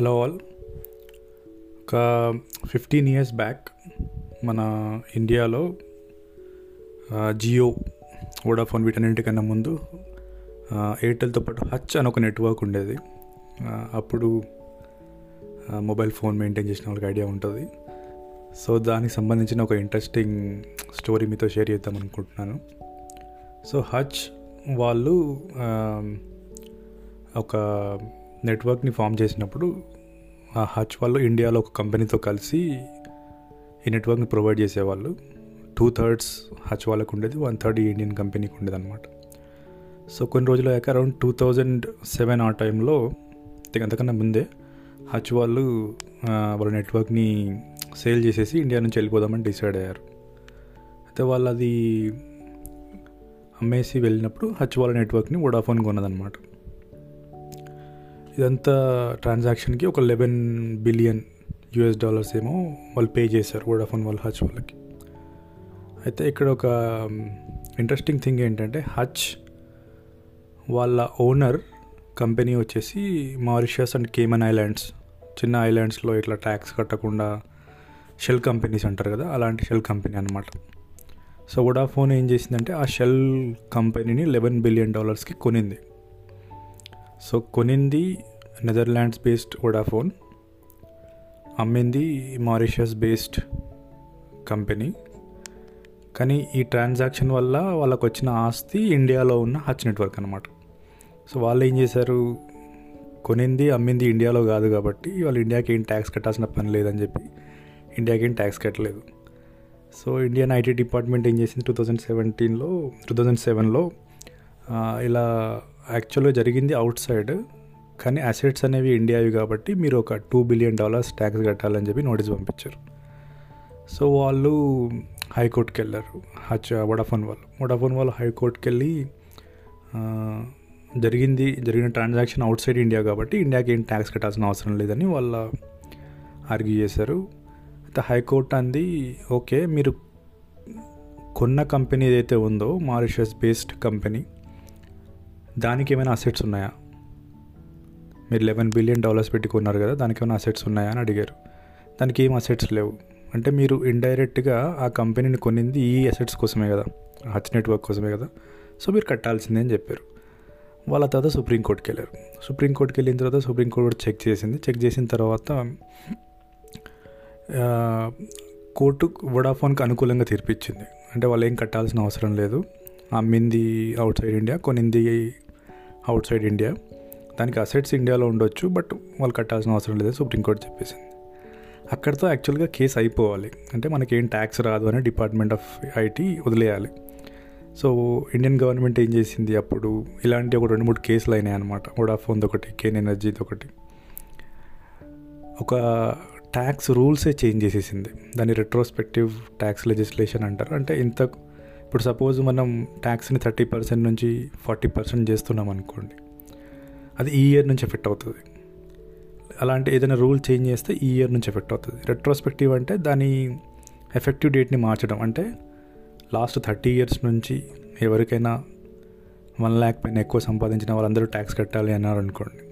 Hello all. ఒక fifteen years back మన ఇండియాలో జియో వోడాఫోన్ వీటన్నింటికన్నా ముందు ఎయిర్టెల్తో పాటు హచ్ అని ఒక నెట్వర్క్ ఉండేది. అప్పుడు మొబైల్ ఫోన్ మెయింటైన్ చేసిన వాళ్ళకి ఐడియా ఉంటుంది. సో దానికి సంబంధించిన ఒక ఇంట్రెస్టింగ్ స్టోరీ మీతో షేర్ చేద్దాం అనుకుంటున్నాను. సో హచ్ వాళ్ళు ఒక నెట్వర్క్ని ఫామ్ చేసినప్పుడు ఆ హచ్ వాళ్ళు ఇండియాలో ఒక కంపెనీతో కలిసి ఈ నెట్వర్క్ని ప్రొవైడ్ చేసేవాళ్ళు. టూ థర్డ్స్ హచ్ వాళ్ళకు ఉండేది వన్ థర్డ్ ఇండియన్ కంపెనీకి ఉండేది అనమాట సో కొన్ని రోజులు అయ్యాక అరౌండ్ టూ థౌజండ్ సెవెన్ ఆ టైంలో అంతకన్నా ముందే హచ్ వాళ్ళు వాళ్ళ నెట్వర్క్ని సేల్ చేసేసి ఇండియా నుంచి వెళ్ళిపోదామని డిసైడ్ అయ్యారు. అయితే వాళ్ళు అది అమ్మేసి వెళ్ళినప్పుడు హచ్ వాళ్ళ నెట్వర్క్ని వోడాఫోన్ కొన్నదనమాట ఇదంతా ట్రాన్సాక్షన్కి ఒక లెవెన్ బిలియన్ యూఎస్ డాలర్స్ ఏమో వాళ్ళు పే చేశారు వోడాఫోన్ వాళ్ళు హచ్ వాళ్ళకి. అయితే ఇక్కడ ఒక ఇంట్రెస్టింగ్ థింగ్ ఏంటంటే హచ్ వాళ్ళ ఓనర్ కంపెనీ వచ్చేసి మారిషియస్ అండ్ కేమన్ ఐలాండ్స్ చిన్న ఐలాండ్స్లో ఇట్లా ట్యాక్స్ కట్టకుండా షెల్ కంపెనీస్ అంటారు కదా అలాంటి షెల్ కంపెనీ అనమాట సో వోడాఫోన్ ఏం చేసిందంటే ఆ షెల్ కంపెనీని లెవెన్ బిలియన్ డాలర్స్కి కొనింది. సో కొనింది నెదర్లాండ్స్ బేస్డ్ వోడాఫోన్ అమ్మింది మారిషస్ బేస్డ్ కంపెనీ. కానీ ఈ ట్రాన్సాక్షన్ వల్ల వాళ్ళకు వచ్చిన ఆస్తి ఇండియాలో ఉన్న హచ్ నెట్వర్క్ అనమాట సో వాళ్ళు ఏం చేశారు? కొనింది అమ్మింది ఇండియాలో కాదు కాబట్టి వాళ్ళు ఇండియాకి ఏం ట్యాక్స్ కట్టాల్సిన పని లేదని చెప్పి ఇండియాకి ఏం ట్యాక్స్ కట్టలేదు. సో ఇండియన్ ఐటీ డిపార్ట్మెంట్ ఏం చేసింది? టూ థౌజండ్ సెవెంటీన్లో టూ థౌజండ్ సెవెన్లో ఇలా యాక్చువల్గా జరిగింది అవుట్ సైడ్. కానీ అసెట్స్ అనేవి ఇండియావి కాబట్టి మీరు ఒక టూ బిలియన్ డాలర్స్ ట్యాక్స్ కట్టాలని చెప్పి నోటీస్ పంపించారు. సో వాళ్ళు హైకోర్టుకి వెళ్ళారు. హచ్ వడాఫోన్ వాళ్ళు. వడాఫోన్ వాళ్ళు హైకోర్టుకి వెళ్ళి జరిగింది జరిగిన ట్రాన్సాక్షన్ అవుట్ సైడ్ ఇండియా కాబట్టి ఇండియాకి ఏం ట్యాక్స్ కట్టాల్సిన అవసరం లేదని వాళ్ళ ఆర్గ్యూ చేశారు. అయితే హైకోర్టు అంది ఓకే మీరు కొన్న కంపెనీ ఏదైతే ఉందో మారిషస్ బేస్డ్ కంపెనీ దానికి ఏమైనా అసెట్స్ ఉన్నాయా? మీరు లెవెన్ బిలియన్ డాలర్స్ పెట్టి కొన్నారు కదా దానికి ఏమైనా అసెట్స్ ఉన్నాయా అని అడిగారు. దానికి ఏం అసెట్స్ లేవు. అంటే మీరు ఇండైరెక్ట్గా ఆ కంపెనీని కొనింది ఈ అసెట్స్ కోసమే కదా హచ్ నెట్వర్క్ కోసమే కదా. సో మీరు కట్టాల్సిందే అని చెప్పారు. వాళ్ళ తర్వాత సుప్రీంకోర్టుకి వెళ్ళారు. సుప్రీంకోర్టుకి వెళ్ళిన తర్వాత సుప్రీంకోర్టు చెక్ చేసింది. చెక్ చేసిన తర్వాత కోర్టు వడాఫోన్కి అనుకూలంగా తీర్పిచ్చింది. అంటే వాళ్ళు ఏం కట్టాల్సిన అవసరం లేదు. అమ్మింది అవుట్ సైడ్ ఇండియా కొనింది అవుట్ సైడ్ ఇండియా దానికి అసెట్స్ ఇండియాలో ఉండొచ్చు బట్ వాళ్ళు కట్టాల్సిన అవసరం లేదు సుప్రీంకోర్టు చెప్పేసింది. అక్కడితో యాక్చువల్గా కేసు అయిపోవాలి. అంటే మనకి ఏం ట్యాక్స్ రాదు అని డిపార్ట్మెంట్ ఆఫ్ ఐటీ వదిలేయాలి. సో ఇండియన్ గవర్నమెంట్ ఏం చేసింది అప్పుడు? ఇలాంటి ఒక రెండు మూడు కేసులు అయినాయి అనమాట వోడాఫోన్ది ఒకటి కేన్ ఎనర్జీది ఒకటి. ఒక ట్యాక్స్ రూల్సే చేంజ్ చేసేసింది. దాన్ని రెట్రోస్పెక్టివ్ ట్యాక్స్ లెజిస్లేషన్ అంటారు. అంటే ఇంత ఇప్పుడు సపోజ్ మనం ట్యాక్స్ని థర్టీ పర్సెంట్ నుంచి ఫార్టీ పర్సెంట్ చేస్తున్నాం అనుకోండి అది ఈ ఇయర్ నుంచి ఎఫెక్ట్ అవుతుంది. అలాంటి ఏదైనా రూల్ చేంజ్ చేస్తే ఈ ఇయర్ నుంచి ఎఫెక్ట్ అవుతుంది. రెట్రోస్పెక్టివ్ అంటే దాని ఎఫెక్టివ్ డేట్ని మార్చడం. అంటే లాస్ట్ థర్టీ ఇయర్స్ నుంచి ఎవరికైనా వన్ ల్యాక్ పైన ఎక్కువ సంపాదించిన వాళ్ళందరూ ట్యాక్స్ కట్టాలి అన్నారు అనుకోండి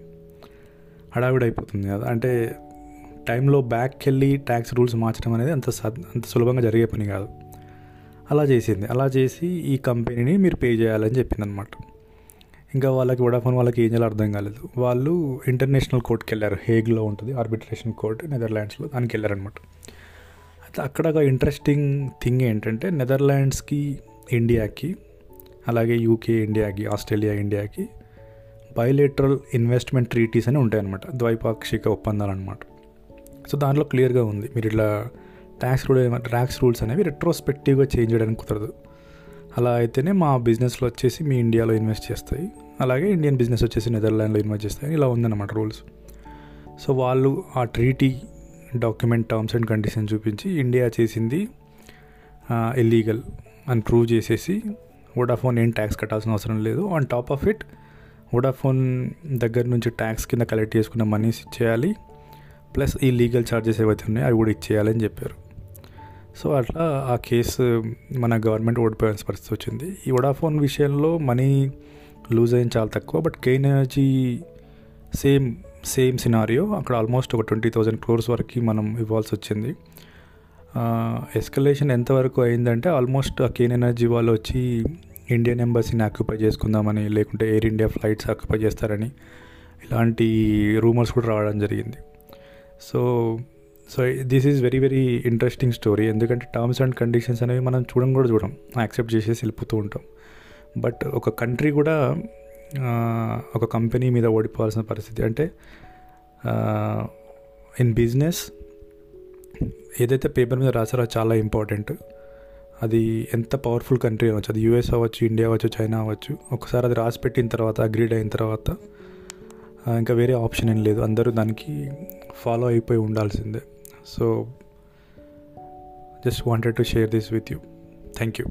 హడావిడి అయిపోతుంది కదా. అంటే టైంలో బ్యాక్కి వెళ్ళి ట్యాక్స్ రూల్స్ మార్చడం అనేది అంత అంత సులభంగా జరిగే పని కాదు. అలా చేసింది. అలా చేసి ఈ కంపెనీని మీరు పే చేయాలని చెప్పింది అనమాట ఇంకా వాళ్ళకి వడాఫోన్ వాళ్ళకి ఏం చేయాలో అర్థం కాలేదు. వాళ్ళు ఇంటర్నేషనల్ కోర్ట్కి వెళ్ళారు. హేగ్లో ఉంటుంది. ఆర్బిట్రేషన్ కోర్ట్ నెదర్లాండ్స్లో దానికి వెళ్ళారనమాట. అయితే అక్కడ ఒక ఇంట్రెస్టింగ్ థింగ్ ఏంటంటే నెదర్లాండ్స్కి ఇండియాకి అలాగే యూకే ఇండియాకి ఆస్ట్రేలియా ఇండియాకి బయోలేటరల్ ఇన్వెస్ట్మెంట్ ట్రీటీస్ అని ఉంటాయన్నమాట. ద్వైపాక్షిక ఒప్పందాలు అనమాట సో దాంట్లో క్లియర్గా ఉంది. మీరు ఇట్లా ట్యాక్స్ రూల్ ట్యాక్స్ రూల్స్ అనేవి రెట్రోస్పెక్టివ్గా చేంజ్ చేయడానికి కుదరదు. అలా అయితేనే మా బిజినెస్లో వచ్చేసి మీ ఇండియాలో ఇన్వెస్ట్ చేస్తాయి. అలాగే ఇండియన్ బిజినెస్ వచ్చేసి నెదర్లాండ్లో ఇన్వెస్ట్ చేస్తాయి. ఇలా ఉందన్నమాట రూల్స్ సో వాళ్ళు ఆ treaty document terms and condition చూపించి ఇండియా చేసింది ఇల్లీగల్ అని ప్రూవ్ చేసేసి వోడాఫోన్ ఏం ట్యాక్స్ కట్టాల్సిన అవసరం లేదు. On top of it Vodafone దగ్గర నుంచి ట్యాక్స్ కింద కలెక్ట్ చేసుకున్న మనీస్ ఇచ్చేయాలి. ప్లస్ ఈ లీగల్ ఛార్జెస్ ఏవైతే ఉన్నాయో అవి కూడా ఇచ్చేయాలని చెప్పారు. సో అట్లా ఆ కేసు మన గవర్నమెంట్ ఓడిపోయాల్సిన పరిస్థితి వచ్చింది. ఈ వడాఫోన్ విషయంలో మనీ లూజ్ అయింది చాలా తక్కువ but Cairn Energy same same scenario. అక్కడ ఆల్మోస్ట్ ఒక ట్వంటీ థౌజండ్ క్రోర్స్ వరకు మనం ఇవ్వాల్సి వచ్చింది. ఎస్కలేషన్ ఎంతవరకు అయిందంటే ఆల్మోస్ట్ ఆ కేన్ ఎనర్జీ వాళ్ళు వచ్చి ఇండియన్ ఎంబసీని ఆక్యుపై చేసుకుందామని లేకుంటే ఎయిర్ ఇండియా ఫ్లైట్స్ ఆక్యుపై చేస్తారని ఇలాంటి రూమర్స్ కూడా రావడం జరిగింది. So so this is very very interesting story ఎందుకంటే టర్మ్స్ అండ్ కండిషన్స్ అనేవి మనం చూడం కూడా చూడం. యాక్సెప్ట్ చేసేసి వెళ్ళిపోతూ ఉంటాం. బట్ ఒక కంట్రీ కూడా ఒక కంపెనీ మీద ఓడిపోవాల్సిన పరిస్థితి అంటే ఇన్ బిజినెస్ ఏదైతే పేపర్ మీద రాసారో చాలా ఇంపార్టెంట్ అది ఎంత పవర్ఫుల్ కంట్రీ అవ్వచ్చు. అది యూఎస్ అవ్వచ్చు ఇండియా అవ్వచ్చు చైనా అవ్వచ్చు. ఒకసారి అది రాసి పెట్టిన తర్వాత అగ్రీడ్ అయిన తర్వాత ఇంకా వేరే ఆప్షన్ ఏం లేదు. అందరూ దానికి ఫాలో అయిపోయి ఉండాల్సిందే. So, just wanted to share this with you. Thank you.